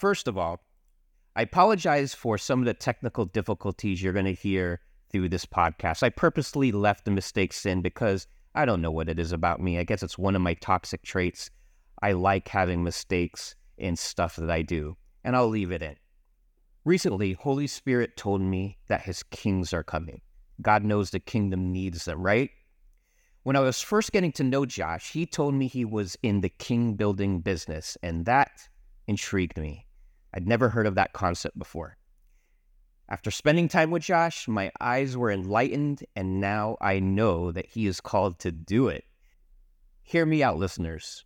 First of all, I apologize for some of the technical difficulties you're going to hear through this podcast. I purposely left the mistakes in because I don't know what it is about me. I guess it's one of my toxic traits. I like having mistakes in stuff that I do, and I'll leave it in. Recently, Holy Spirit told me that his kings are coming. God knows the kingdom needs them, right? When I was first getting to know Josh, he told me he was in the king building business, and that intrigued me. I'd never heard of that concept before. After spending time with Josh, my eyes were enlightened, and now I know that he is called to do it. Hear me out, listeners.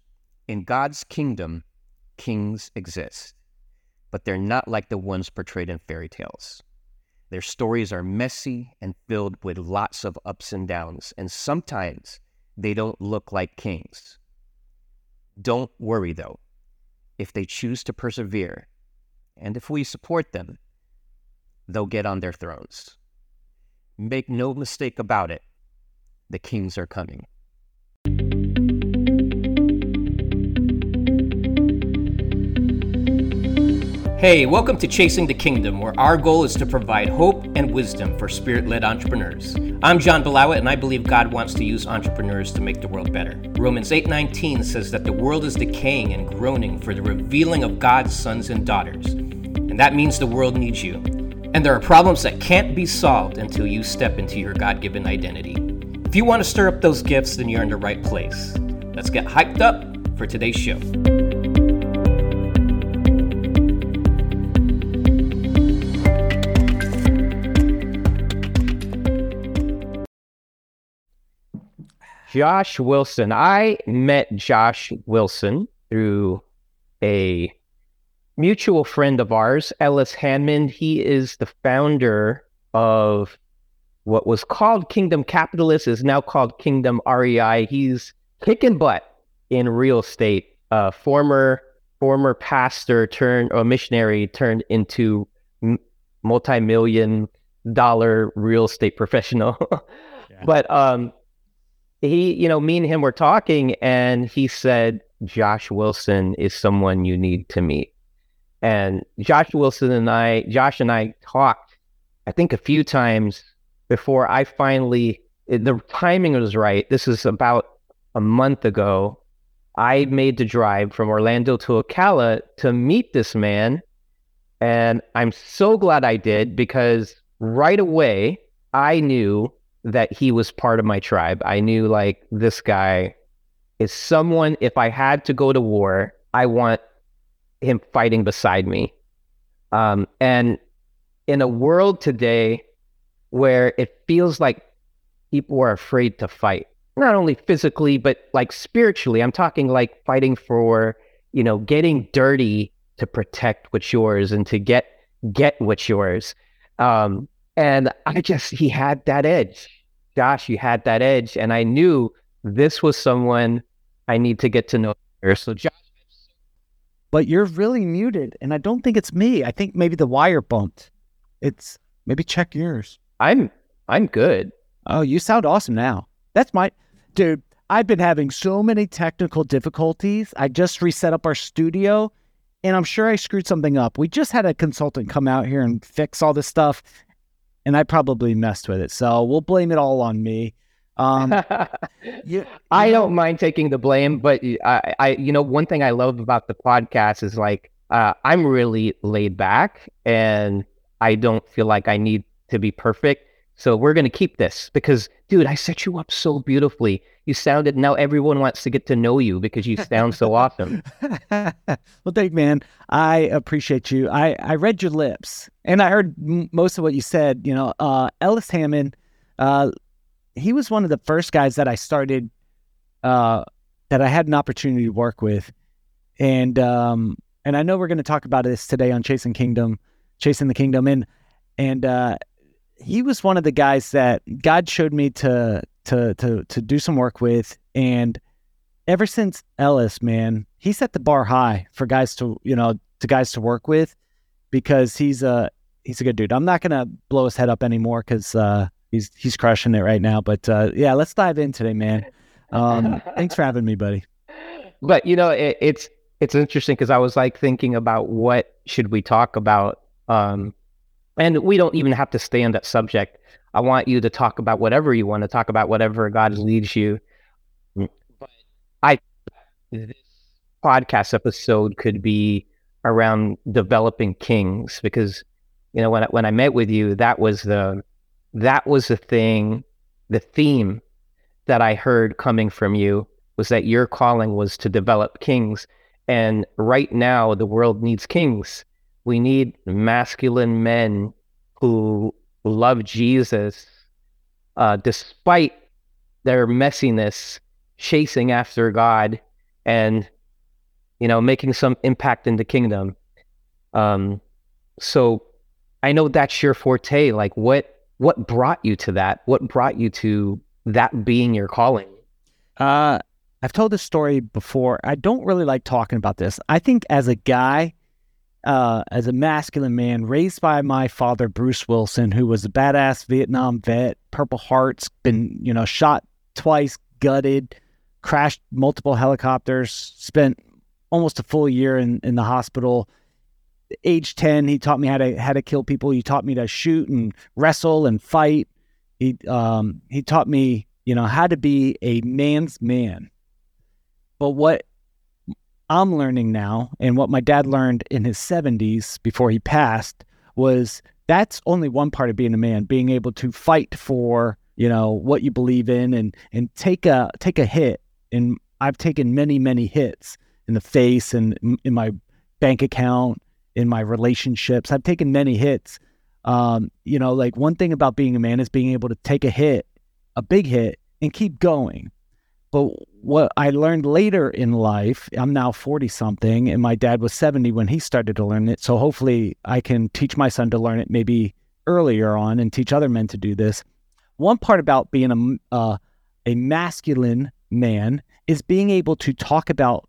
In God's kingdom, kings exist, but they're not like the ones portrayed in fairy tales. Their stories are messy and filled with lots of ups and downs, and sometimes they don't look like kings. Don't worry, though. If they choose to persevere, and if we support them, they'll get on their thrones. Make no mistake about it, the kings are coming. Hey, welcome to Chasing the Kingdom, where our goal is to provide hope and wisdom for spirit led entrepreneurs. I'm John Bilawit, and I believe God wants to use entrepreneurs to make the world better. Romans 8:19 says that the world is decaying and groaning for the revealing of God's sons and daughters. And that means the world needs you. And there are problems that can't be solved until you step into your God given identity. If you want to stir up those gifts, then you're in the right place. Let's get hyped up for today's show. Josh Wilson. I met Josh Wilson through a mutual friend of ours, Ellis Hammond. He is the founder of what was called Kingdom Capitalist, is now called Kingdom REI. He's kicking butt in real estate. Uh, former former pastor turned or missionary turned into m- multi-million dollar real estate professional. yeah. But um, he, you know, me and him were talking, and he said Josh Wilson is someone you need to meet. And Josh Wilson and I, Josh and I talked, I think a few times before I finally, the timing was right. This is about a month ago. I made the drive from Orlando to Ocala to meet this man. And I'm so glad I did because right away I knew that he was part of my tribe. I knew like this guy is someone, if I had to go to war, I want him fighting beside me. Um, and in a world today where it feels like people are afraid to fight, not only physically, but like spiritually, I'm talking like fighting for, you know, getting dirty to protect what's yours and to get get what's yours. Um, and I just he had that edge. Josh, you had that edge. And I knew this was someone I need to get to know. So Josh but you're really muted. And I don't think it's me. I think maybe the wire bumped. It's maybe check yours. I'm I'm good. Oh, you sound awesome now. That's my dude. I've been having so many technical difficulties. I just reset up our studio and I'm sure I screwed something up. We just had a consultant come out here and fix all this stuff and I probably messed with it. So we'll blame it all on me. Um, you, I don't mind taking the blame, but I, I, you know, one thing I love about the podcast is like uh, I'm really laid back, and I don't feel like I need to be perfect. So we're gonna keep this because, dude, I set you up so beautifully. You sounded now everyone wants to get to know you because you sound so awesome. well, thank man. I appreciate you. I I read your lips and I heard m- most of what you said. You know, uh, Ellis Hammond. Uh, he was one of the first guys that I started uh, that I had an opportunity to work with, and um, and I know we're going to talk about this today on Chasing Kingdom, Chasing the Kingdom, and and uh, he was one of the guys that God showed me to to to to do some work with, and ever since Ellis, man, he set the bar high for guys to you know to guys to work with because he's a he's a good dude. I'm not gonna blow his head up anymore because uh, he's he's crushing it right now. But uh, yeah, let's dive in today, man. Um, thanks for having me, buddy. But you know, it, it's it's interesting because I was like thinking about what should we talk about, um, and we don't even have to stay on that subject. I want you to talk about whatever you want to talk about, whatever God mm-hmm. leads you. Mm. But I, this podcast episode could be around developing kings because, you know, when I, when I met with you, that was the that was the thing, the theme that I heard coming from you was that your calling was to develop kings. And right now, the world needs kings. We need masculine men who love Jesus uh, despite their messiness, chasing after God and, you know, making some impact in the kingdom. Um, so I know that's your forte. Like, what what brought you to that? What brought you to that being your calling? Uh, I've told this story before. I don't really like talking about this. I think as a guy, uh, as a masculine man raised by my father, Bruce Wilson, who was a badass Vietnam vet, Purple Heart's been, you know, shot twice, gutted, crashed multiple helicopters, spent almost a full year in, in the hospital. Age 10, he taught me how to how to kill people. He taught me to shoot and wrestle and fight. He um he taught me, you know, how to be a man's man. But what I'm learning now, and what my dad learned in his 70s before he passed, was that's only one part of being a man, being able to fight for you know what you believe in and and take a take a hit. And I've taken many many hits in the face and in my bank account, in my relationships. I've taken many hits. Um, you know, like one thing about being a man is being able to take a hit, a big hit, and keep going. But what I learned later in life, I'm now 40 something, and my dad was 70 when he started to learn it. So hopefully I can teach my son to learn it maybe earlier on and teach other men to do this. One part about being a, uh, a masculine man is being able to talk about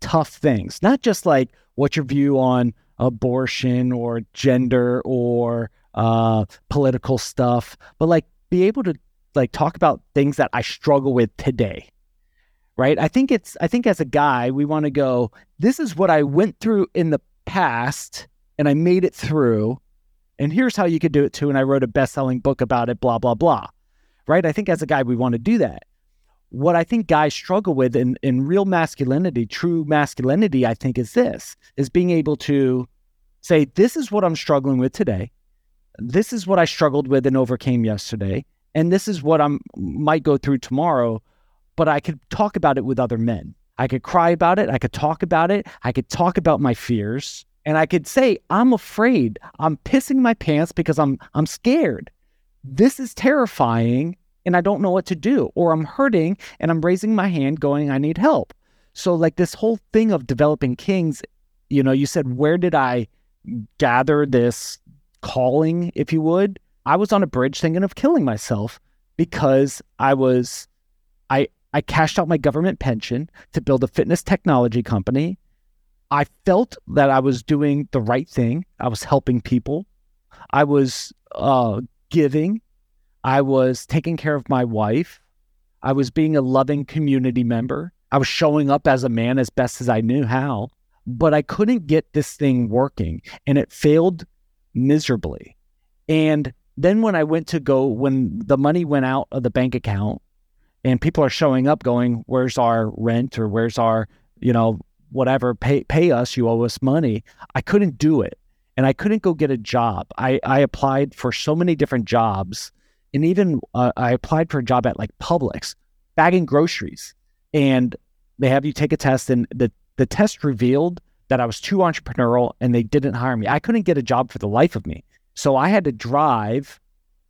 tough things, not just like what's your view on abortion or gender or uh, political stuff, but like be able to like talk about things that I struggle with today right? I think it's, I think as a guy, we want to go, this is what I went through in the past and I made it through. And here's how you could do it too. And I wrote a best selling book about it, blah, blah, blah. Right. I think as a guy, we want to do that. What I think guys struggle with in, in real masculinity, true masculinity, I think is this is being able to say, this is what I'm struggling with today. This is what I struggled with and overcame yesterday. And this is what I'm might go through tomorrow but I could talk about it with other men. I could cry about it. I could talk about it. I could talk about my fears. And I could say, I'm afraid. I'm pissing my pants because I'm I'm scared. This is terrifying and I don't know what to do. Or I'm hurting and I'm raising my hand going, I need help. So like this whole thing of developing kings, you know, you said, where did I gather this calling, if you would? I was on a bridge thinking of killing myself because I was I I cashed out my government pension to build a fitness technology company. I felt that I was doing the right thing. I was helping people. I was uh, giving. I was taking care of my wife. I was being a loving community member. I was showing up as a man as best as I knew how, but I couldn't get this thing working and it failed miserably. And then when I went to go, when the money went out of the bank account and people are showing up going, where's our rent or where's our, you know, whatever, pay, pay us, you owe us money. I couldn't do it. And I couldn't go get a job. I, I applied for so many different jobs. And even uh, I applied for a job at like Publix, bagging groceries. And they have you take a test, and the, the test revealed that I was too entrepreneurial and they didn't hire me. I couldn't get a job for the life of me. So I had to drive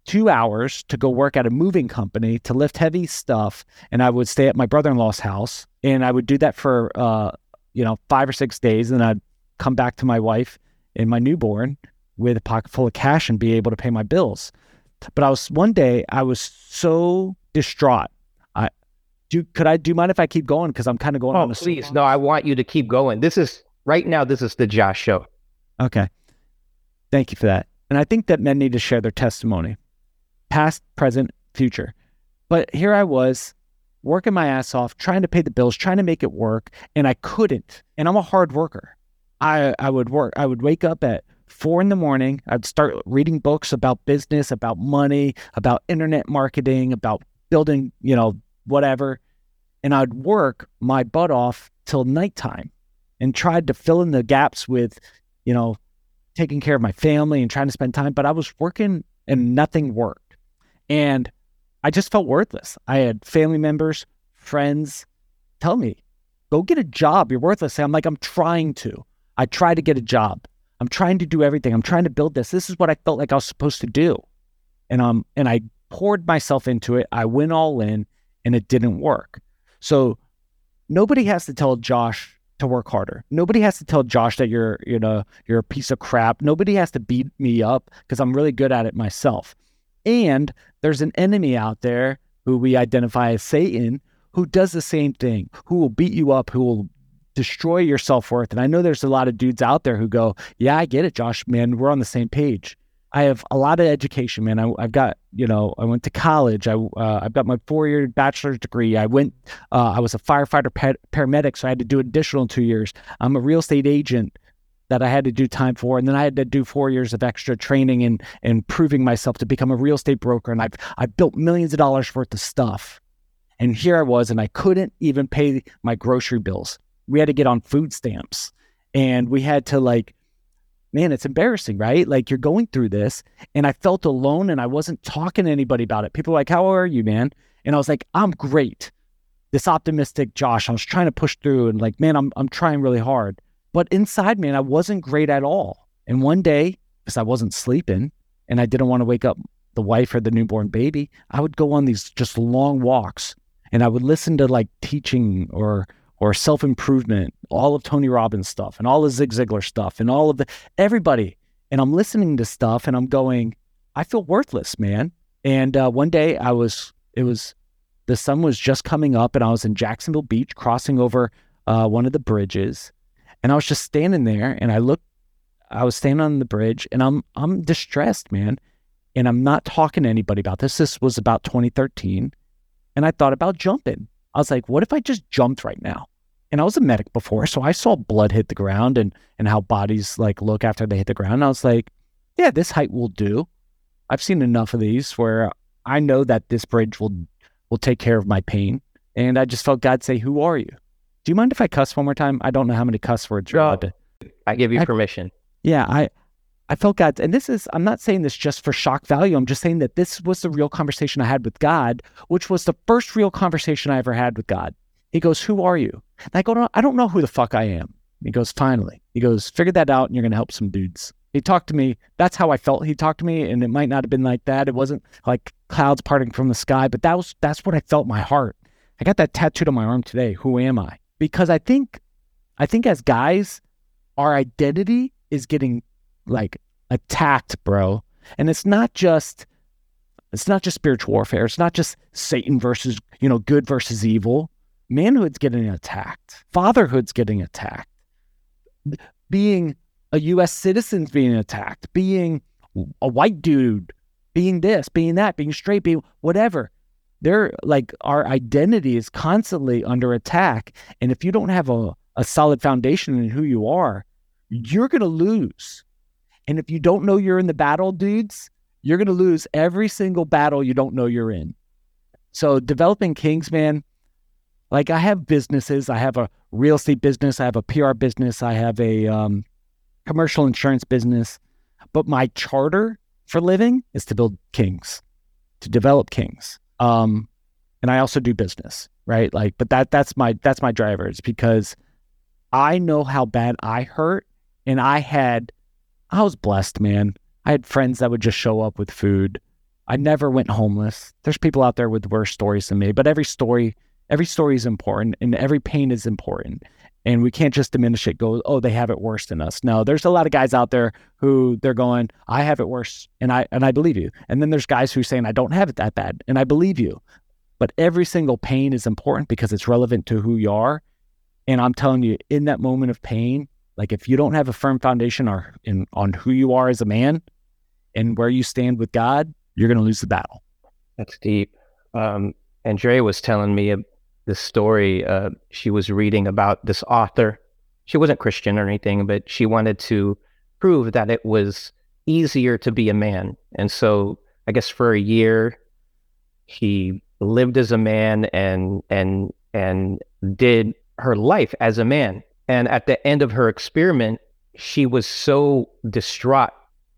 two hours to go work at a moving company to lift heavy stuff. And I would stay at my brother in law's house. And I would do that for, uh, you know, five or six days. And I'd come back to my wife and my newborn with a pocket full of cash and be able to pay my bills. But I was one day, I was so distraught. I do, could I do mind if I keep going? Because I'm kind of going oh, on a please. No, I want you to keep going. This is right now, this is the Josh show. Okay. Thank you for that. And I think that men need to share their testimony past, present, future. But here I was working my ass off, trying to pay the bills, trying to make it work, and I couldn't. And I'm a hard worker. I I would work. I would wake up at four in the morning. I'd start reading books about business, about money, about internet marketing, about building, you know, whatever. And I'd work my butt off till nighttime and tried to fill in the gaps with, you know, taking care of my family and trying to spend time. But I was working and nothing worked. And I just felt worthless. I had family members, friends tell me, go get a job. You're worthless. And I'm like, I'm trying to. I try to get a job. I'm trying to do everything. I'm trying to build this. This is what I felt like I was supposed to do. And um and I poured myself into it. I went all in and it didn't work. So nobody has to tell Josh to work harder. Nobody has to tell Josh that you're, you know, you're a piece of crap. Nobody has to beat me up because I'm really good at it myself. And there's an enemy out there who we identify as Satan who does the same thing, who will beat you up, who will destroy your self worth. And I know there's a lot of dudes out there who go, Yeah, I get it, Josh, man. We're on the same page. I have a lot of education, man. I, have got, you know, I went to college. I, uh, I've got my four year bachelor's degree. I went, uh, I was a firefighter pa- paramedic, so I had to do additional two years. I'm a real estate agent that I had to do time for. And then I had to do four years of extra training and, and proving myself to become a real estate broker. And I've, I've built millions of dollars worth of stuff. And here I was, and I couldn't even pay my grocery bills. We had to get on food stamps and we had to like man, it's embarrassing, right? Like you're going through this. And I felt alone and I wasn't talking to anybody about it. People were like, How are you, man? And I was like, I'm great. This optimistic Josh. I was trying to push through and like, man, I'm I'm trying really hard. But inside, man, I wasn't great at all. And one day, because I wasn't sleeping and I didn't want to wake up the wife or the newborn baby, I would go on these just long walks and I would listen to like teaching or or self improvement, all of Tony Robbins stuff and all the Zig Ziglar stuff and all of the everybody. And I'm listening to stuff and I'm going, I feel worthless, man. And uh, one day I was, it was, the sun was just coming up and I was in Jacksonville Beach crossing over uh, one of the bridges. And I was just standing there and I looked, I was standing on the bridge and I'm, I'm distressed, man. And I'm not talking to anybody about this. This was about 2013. And I thought about jumping. I was like, what if I just jumped right now? and I was a medic before, so I saw blood hit the ground and and how bodies like look after they hit the ground. And I was like, yeah, this height will do. I've seen enough of these where I know that this bridge will will take care of my pain. And I just felt God say, "Who are you?" Do you mind if I cuss one more time? I don't know how many cuss words. Oh, I give you I, permission. Yeah, I I felt God, and this is I'm not saying this just for shock value. I'm just saying that this was the real conversation I had with God, which was the first real conversation I ever had with God. He goes, Who are you? And I go, I don't know who the fuck I am. He goes, Finally. He goes, Figure that out and you're going to help some dudes. He talked to me. That's how I felt. He talked to me, and it might not have been like that. It wasn't like clouds parting from the sky, but that was that's what I felt my heart. I got that tattooed on my arm today. Who am I? Because I think, I think as guys, our identity is getting like attacked, bro. And it's not just, it's not just spiritual warfare. It's not just Satan versus you know good versus evil manhood's getting attacked, fatherhood's getting attacked, being a US citizen's being attacked, being a white dude, being this, being that, being straight, being whatever. They're like our identity is constantly under attack. And if you don't have a, a solid foundation in who you are, you're going to lose. And if you don't know you're in the battle, dudes, you're going to lose every single battle you don't know you're in. So, developing kings, man, like I have businesses. I have a real estate business. I have a PR business. I have a um, commercial insurance business. But my charter for living is to build kings, to develop kings. Um, and I also do business, right? Like, but that that's my that's my driver. It's because I know how bad I hurt, and I had I was blessed, man. I had friends that would just show up with food. I never went homeless. There's people out there with worse stories than me, but every story every story is important and every pain is important. And we can't just diminish it, go, oh, they have it worse than us. No, there's a lot of guys out there who they're going, I have it worse. And I and I believe you. And then there's guys who are saying, I don't have it that bad. And I believe you. But every single pain is important because it's relevant to who you are. And I'm telling you, in that moment of pain, like if you don't have a firm foundation or in on who you are as a man and where you stand with God, you're going to lose the battle. That's deep. Um, and Dre was telling me this story. Uh, she was reading about this author. She wasn't Christian or anything, but she wanted to prove that it was easier to be a man. And so I guess for a year, he lived as a man and and and did her life as a man. And at the end of her experiment, she was so distraught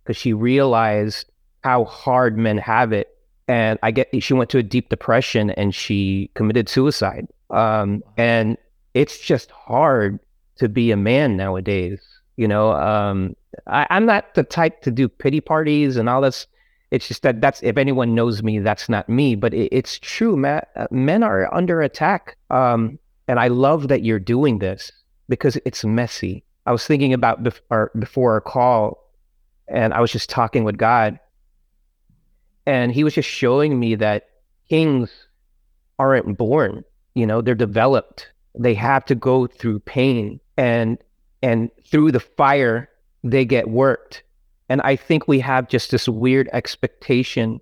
because she realized how hard men have it. And I get she went to a deep depression and she committed suicide. Um, and it's just hard to be a man nowadays. You know, um, I, am not the type to do pity parties and all this. It's just that that's if anyone knows me, that's not me. But it, it's true, Matt. Uh, men are under attack, um, and I love that you're doing this because it's messy. I was thinking about before, before our call, and I was just talking with God, and He was just showing me that kings aren't born. You know, they're developed. They have to go through pain, and and through the fire, they get worked. And I think we have just this weird expectation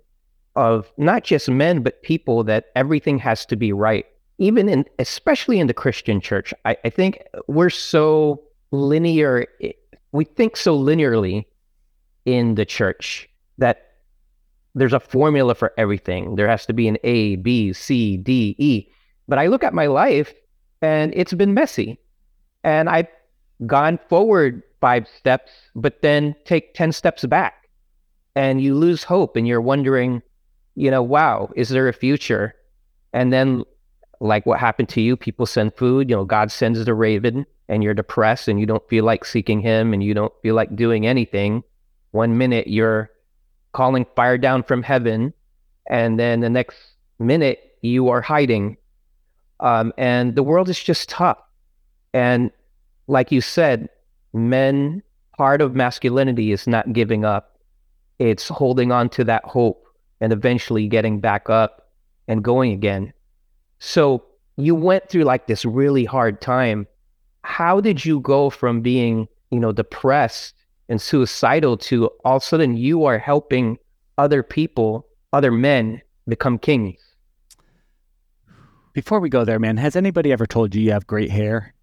of not just men, but people that everything has to be right. Even in, especially in the Christian church, I, I think we're so linear. We think so linearly in the church that there's a formula for everything. There has to be an A, B, C, D, E. But I look at my life and it's been messy. And I've gone forward five steps, but then take 10 steps back and you lose hope and you're wondering, you know, wow, is there a future? And then, like what happened to you, people send food, you know, God sends the raven and you're depressed and you don't feel like seeking him and you don't feel like doing anything. One minute you're calling fire down from heaven, and then the next minute you are hiding. Um, and the world is just tough. And like you said, men, part of masculinity is not giving up. It's holding on to that hope and eventually getting back up and going again. So you went through like this really hard time. How did you go from being, you know, depressed and suicidal to all of a sudden you are helping other people, other men become kings? Before we go there, man, has anybody ever told you you have great hair?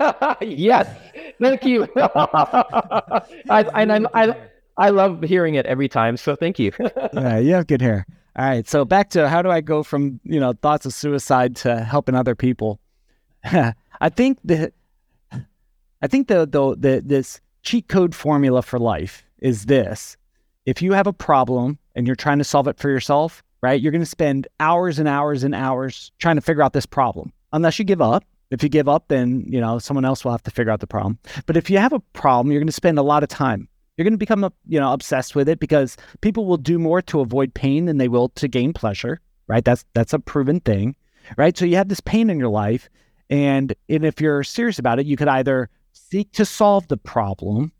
yes, thank you. I, I, I, I love hearing it every time. So thank you. yeah, you have good hair. All right. So back to how do I go from you know thoughts of suicide to helping other people? I think the, I think the, the the this cheat code formula for life is this: if you have a problem and you're trying to solve it for yourself, right? You're going to spend hours and hours and hours trying to figure out this problem, unless you give up if you give up, then you know someone else will have to figure out the problem. But if you have a problem, you're going to spend a lot of time. You're going to become you know obsessed with it because people will do more to avoid pain than they will to gain pleasure. Right? That's that's a proven thing. Right? So you have this pain in your life, and and if you're serious about it, you could either seek to solve the problem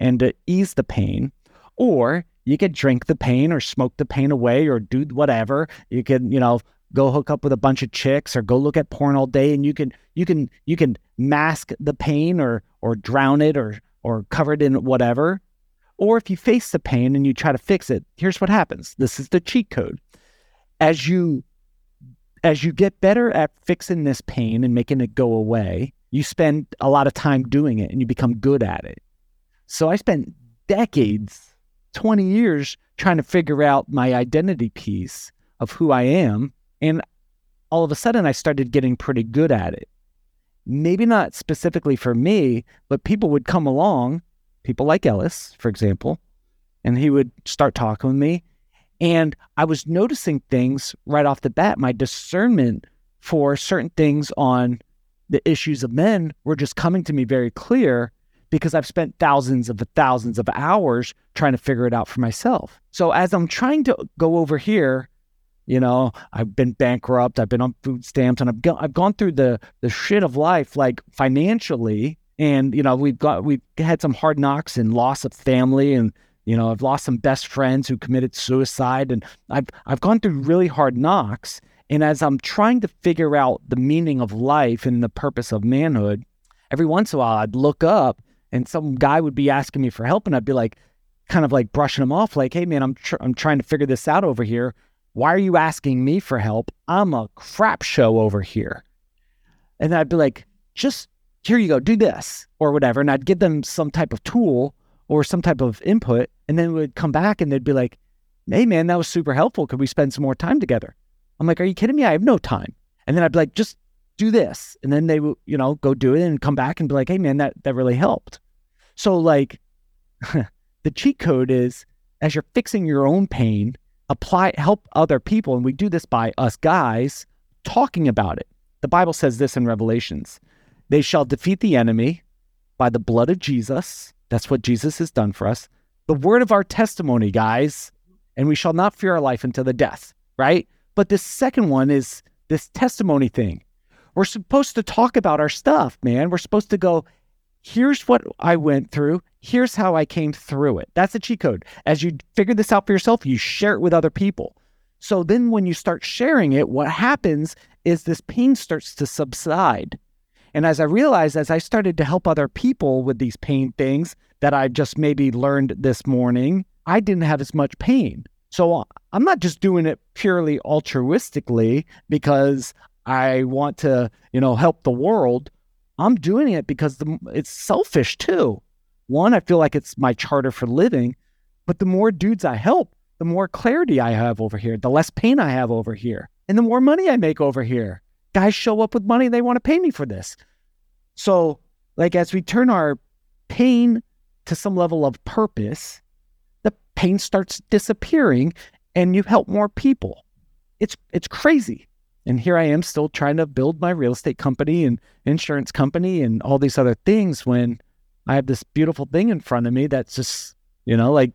and to ease the pain, or you could drink the pain or smoke the pain away or do whatever. You can, you know, go hook up with a bunch of chicks or go look at porn all day and you can you can you can mask the pain or or drown it or or cover it in whatever. Or if you face the pain and you try to fix it here's what happens. This is the cheat code. As you as you get better at fixing this pain and making it go away you spend a lot of time doing it and you become good at it so i spent decades 20 years trying to figure out my identity piece of who i am and all of a sudden, I started getting pretty good at it. Maybe not specifically for me, but people would come along, people like Ellis, for example, and he would start talking with me. And I was noticing things right off the bat. My discernment for certain things on the issues of men were just coming to me very clear because I've spent thousands of thousands of hours trying to figure it out for myself. So as I'm trying to go over here you know, I've been bankrupt. I've been on food stamps, and I've go- I've gone through the the shit of life, like financially. And you know, we've got we've had some hard knocks and loss of family, and you know, I've lost some best friends who committed suicide, and I've I've gone through really hard knocks. And as I'm trying to figure out the meaning of life and the purpose of manhood, every once in a while I'd look up and some guy would be asking me for help, and I'd be like, kind of like brushing him off, like, "Hey, man, I'm tr- I'm trying to figure this out over here." Why are you asking me for help? I'm a crap show over here. And I'd be like, Just here you go, do this or whatever. And I'd give them some type of tool or some type of input. And then we would come back and they'd be like, Hey, man, that was super helpful. Could we spend some more time together? I'm like, Are you kidding me? I have no time. And then I'd be like, Just do this. And then they would, you know, go do it and come back and be like, Hey, man, that, that really helped. So, like, the cheat code is as you're fixing your own pain, apply, help other people. And we do this by us guys talking about it. The Bible says this in Revelations they shall defeat the enemy by the blood of Jesus. That's what Jesus has done for us. The word of our testimony, guys, and we shall not fear our life until the death, right? But this second one is this testimony thing. We're supposed to talk about our stuff, man. We're supposed to go, here's what I went through. Here's how I came through it. That's the cheat code. As you figure this out for yourself, you share it with other people. So then when you start sharing it, what happens is this pain starts to subside. And as I realized, as I started to help other people with these pain things that I just maybe learned this morning, I didn't have as much pain. So uh, I'm not just doing it purely altruistically because I want to, you know, help the world. I'm doing it because the, it's selfish too. One, I feel like it's my charter for living, but the more dudes I help, the more clarity I have over here, the less pain I have over here, and the more money I make over here guys show up with money they want to pay me for this so like as we turn our pain to some level of purpose pain starts disappearing and you help more people it's it's crazy and here i am still trying to build my real estate company and insurance company and all these other things when i have this beautiful thing in front of me that's just you know like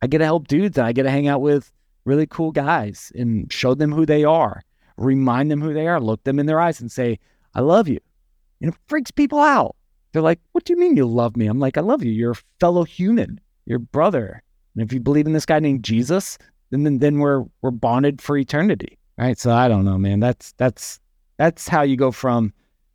i get to help dudes and i get to hang out with really cool guys and show them who they are remind them who they are, look them in their eyes and say, I love you. And it freaks people out. They're like, What do you mean you love me? I'm like, I love you. You're a fellow human, your brother. And if you believe in this guy named Jesus, then then, we're we're bonded for eternity. Right. So I don't know, man. That's that's that's how you go from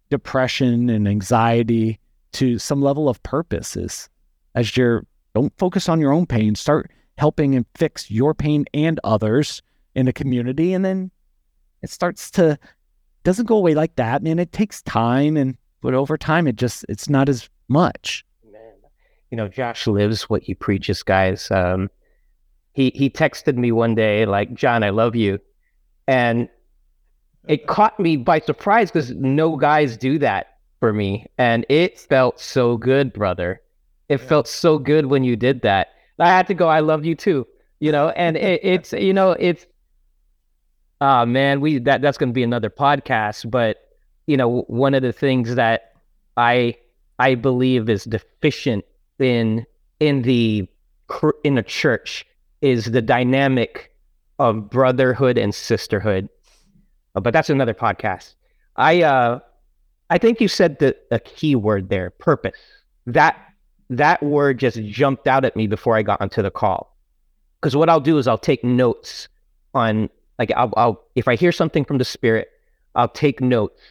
depression and anxiety to some level of purpose is as you're don't focus on your own pain, start helping and fix your pain and others in a community and then it starts to doesn't go away like that, man. It takes time, and but over time, it just it's not as much. You know, Josh lives what he preaches, guys. Um, he he texted me one day like, "John, I love you," and it caught me by surprise because no guys do that for me, and it felt so good, brother. It yeah. felt so good when you did that. I had to go. I love you too, you know. And it, it's you know it's Oh man, we that that's going to be another podcast. But you know, one of the things that I I believe is deficient in in the in the church is the dynamic of brotherhood and sisterhood. Uh, but that's another podcast. I uh I think you said the a key word there, purpose. That that word just jumped out at me before I got onto the call. Because what I'll do is I'll take notes on like I'll, I'll if I hear something from the spirit, I'll take notes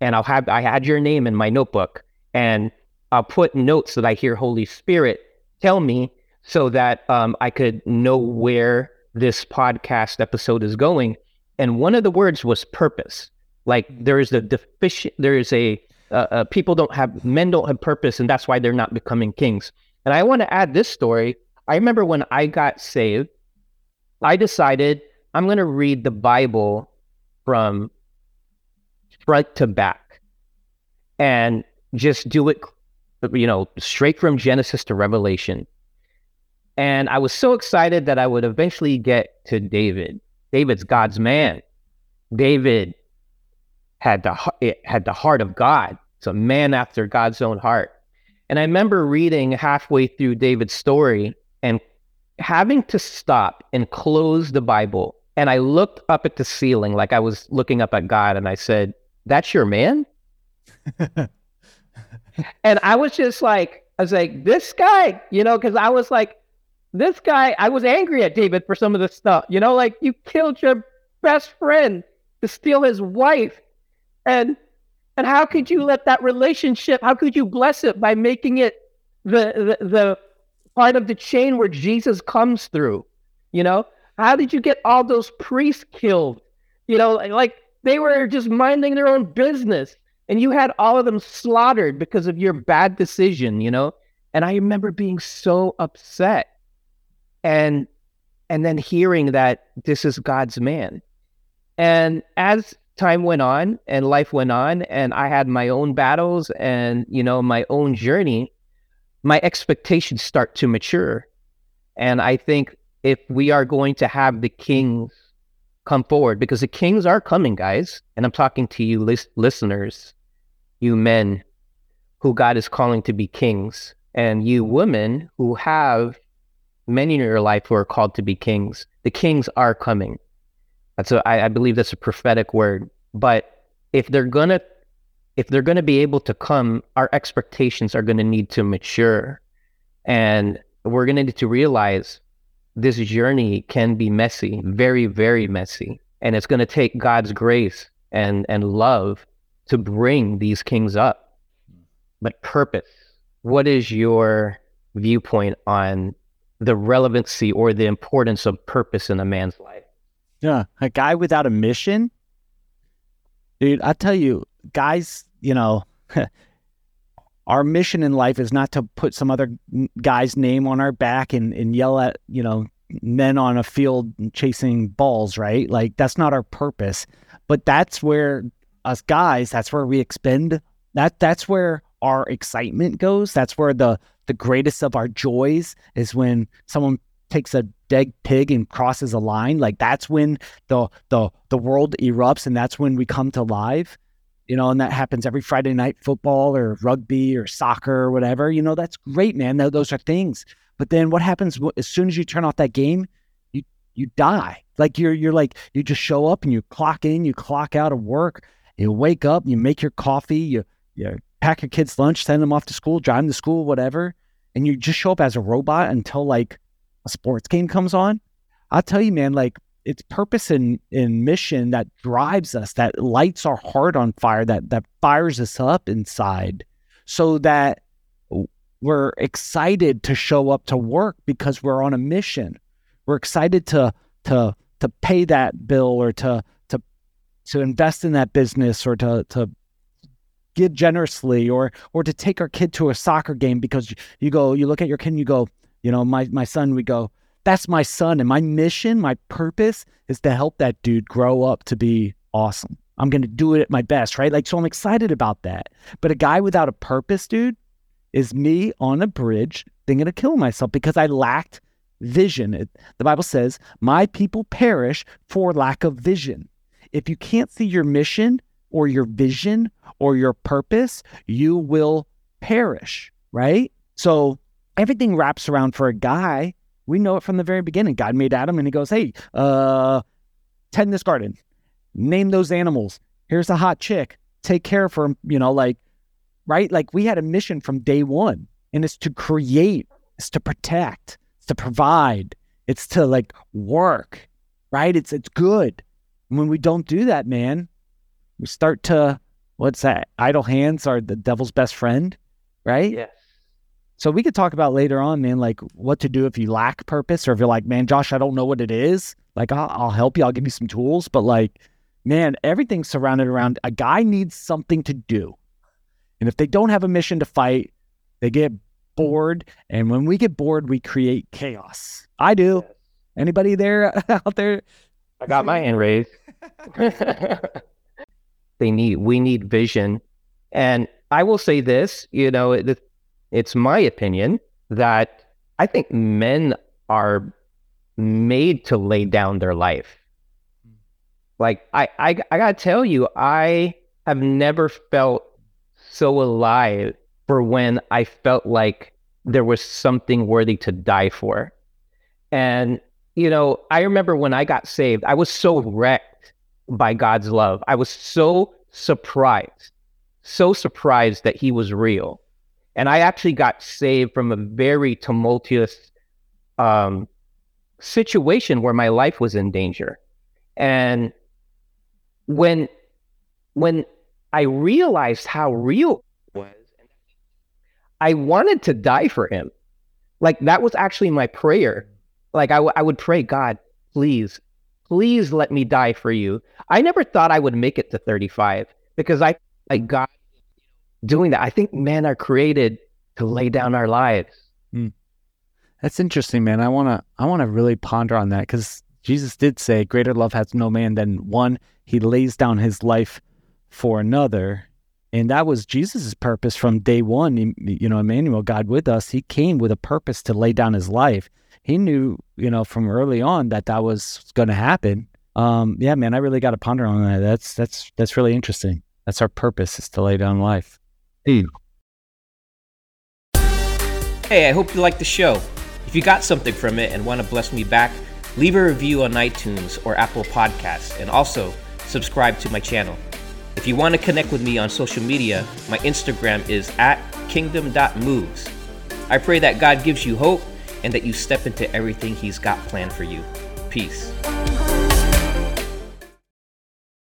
and I'll have I had your name in my notebook and I'll put notes that I hear Holy Spirit tell me so that um, I could know where this podcast episode is going. And one of the words was purpose. Like there is a deficient, there is a uh, uh, people don't have men don't have purpose, and that's why they're not becoming kings. And I want to add this story. I remember when I got saved, I decided I'm going to read the Bible from front to back and just do it, you know, straight from Genesis to Revelation. And I was so excited that I would eventually get to David. David's God's man. David had the had the heart of God. It's a man after God's own heart. And I remember reading halfway through David's story and having to stop and close the Bible and I looked up at the ceiling like I was looking up at God and I said, That's your man? and I was just like, I was like, this guy, you know, because I was like, this guy, I was angry at David for some of the stuff, you know, like you killed your best friend to steal his wife. And and how could you let that relationship, how could you bless it by making it the the, the part of the chain where Jesus comes through, you know? how did you get all those priests killed? You know, like they were just minding their own business and you had all of them slaughtered because of your bad decision, you know? And I remember being so upset. And and then hearing that this is God's man. And as time went on and life went on and I had my own battles and you know my own journey, my expectations start to mature. And I think if we are going to have the kings come forward, because the kings are coming, guys, and I'm talking to you lis- listeners, you men who God is calling to be kings, and you women who have many in your life who are called to be kings. The kings are coming. That's I believe that's a prophetic word. But if they're gonna if they're gonna be able to come, our expectations are gonna need to mature. And we're gonna need to realize this journey can be messy, very, very messy. And it's gonna take God's grace and and love to bring these kings up. But purpose, what is your viewpoint on the relevancy or the importance of purpose in a man's life? Yeah, a guy without a mission, dude. I tell you, guys, you know, our mission in life is not to put some other guy's name on our back and, and yell at you know men on a field chasing balls, right? Like that's not our purpose. But that's where us guys, that's where we expend that. That's where our excitement goes. That's where the the greatest of our joys is when someone takes a dead pig and crosses a line. Like that's when the the the world erupts and that's when we come to life. You know, and that happens every Friday night football or rugby or soccer or whatever. You know, that's great, man. Those are things. But then what happens as soon as you turn off that game? You you die. Like you're you're like you just show up and you clock in, you clock out of work, you wake up, you make your coffee, you you pack your kids lunch, send them off to school, drive them to school, whatever, and you just show up as a robot until like a sports game comes on, I'll tell you, man, like it's purpose and, and mission that drives us, that lights our heart on fire, that that fires us up inside, so that we're excited to show up to work because we're on a mission. We're excited to to to pay that bill or to to invest in that business or to to give generously or or to take our kid to a soccer game because you go you look at your kid and you go you know, my my son we go, that's my son and my mission, my purpose is to help that dude grow up to be awesome. I'm going to do it at my best, right? Like so I'm excited about that. But a guy without a purpose, dude, is me on a bridge thinking to kill myself because I lacked vision. It, the Bible says, "My people perish for lack of vision." If you can't see your mission or your vision or your purpose, you will perish, right? So everything wraps around for a guy. We know it from the very beginning. God made Adam and he goes, Hey, uh, tend this garden, name those animals. Here's a hot chick. Take care of her, you know, like, right? Like we had a mission from day one, and it's to create, it's to protect, it's to provide, it's to like work, right? It's it's good. And when we don't do that, man, we start to what's that? Idle hands are the devil's best friend, right? Yes. So we could talk about later on, man, like what to do if you lack purpose or if you're like, man, Josh, I don't know what it is. Like, I'll, I'll help you. I'll give you some tools. But like, man, everything's surrounded around a guy needs something to do. And if they don't have a mission to fight, they get bored. And when we get bored, we create chaos. I do. Anybody there out there? I got my hand raised. they need, we need vision. And I will say this, you know, the, it's my opinion that I think men are made to lay down their life. Like I, I, I gotta tell you, I have never felt so alive for when I felt like there was something worthy to die for. And, you know, I remember when I got saved, I was so wrecked by God's love. I was so surprised, so surprised that He was real. And I actually got saved from a very tumultuous um, situation where my life was in danger. And when when I realized how real it was, I wanted to die for him. Like that was actually my prayer. Like I, w- I would pray, God, please, please let me die for you. I never thought I would make it to 35 because I, I got doing that. I think men are created to lay down our lives. Mm. That's interesting, man. I want to, I want to really ponder on that because Jesus did say, greater love has no man than one. He lays down his life for another. And that was Jesus' purpose from day one. You know, Emmanuel, God with us, he came with a purpose to lay down his life. He knew, you know, from early on that that was going to happen. Um, yeah, man, I really got to ponder on that. That's that's that's really interesting. That's our purpose is to lay down life. Hey, Hey, I hope you liked the show. If you got something from it and want to bless me back, leave a review on iTunes or Apple Podcasts, and also subscribe to my channel. If you want to connect with me on social media, my Instagram is at kingdom.moves. I pray that God gives you hope and that you step into everything He's got planned for you. Peace.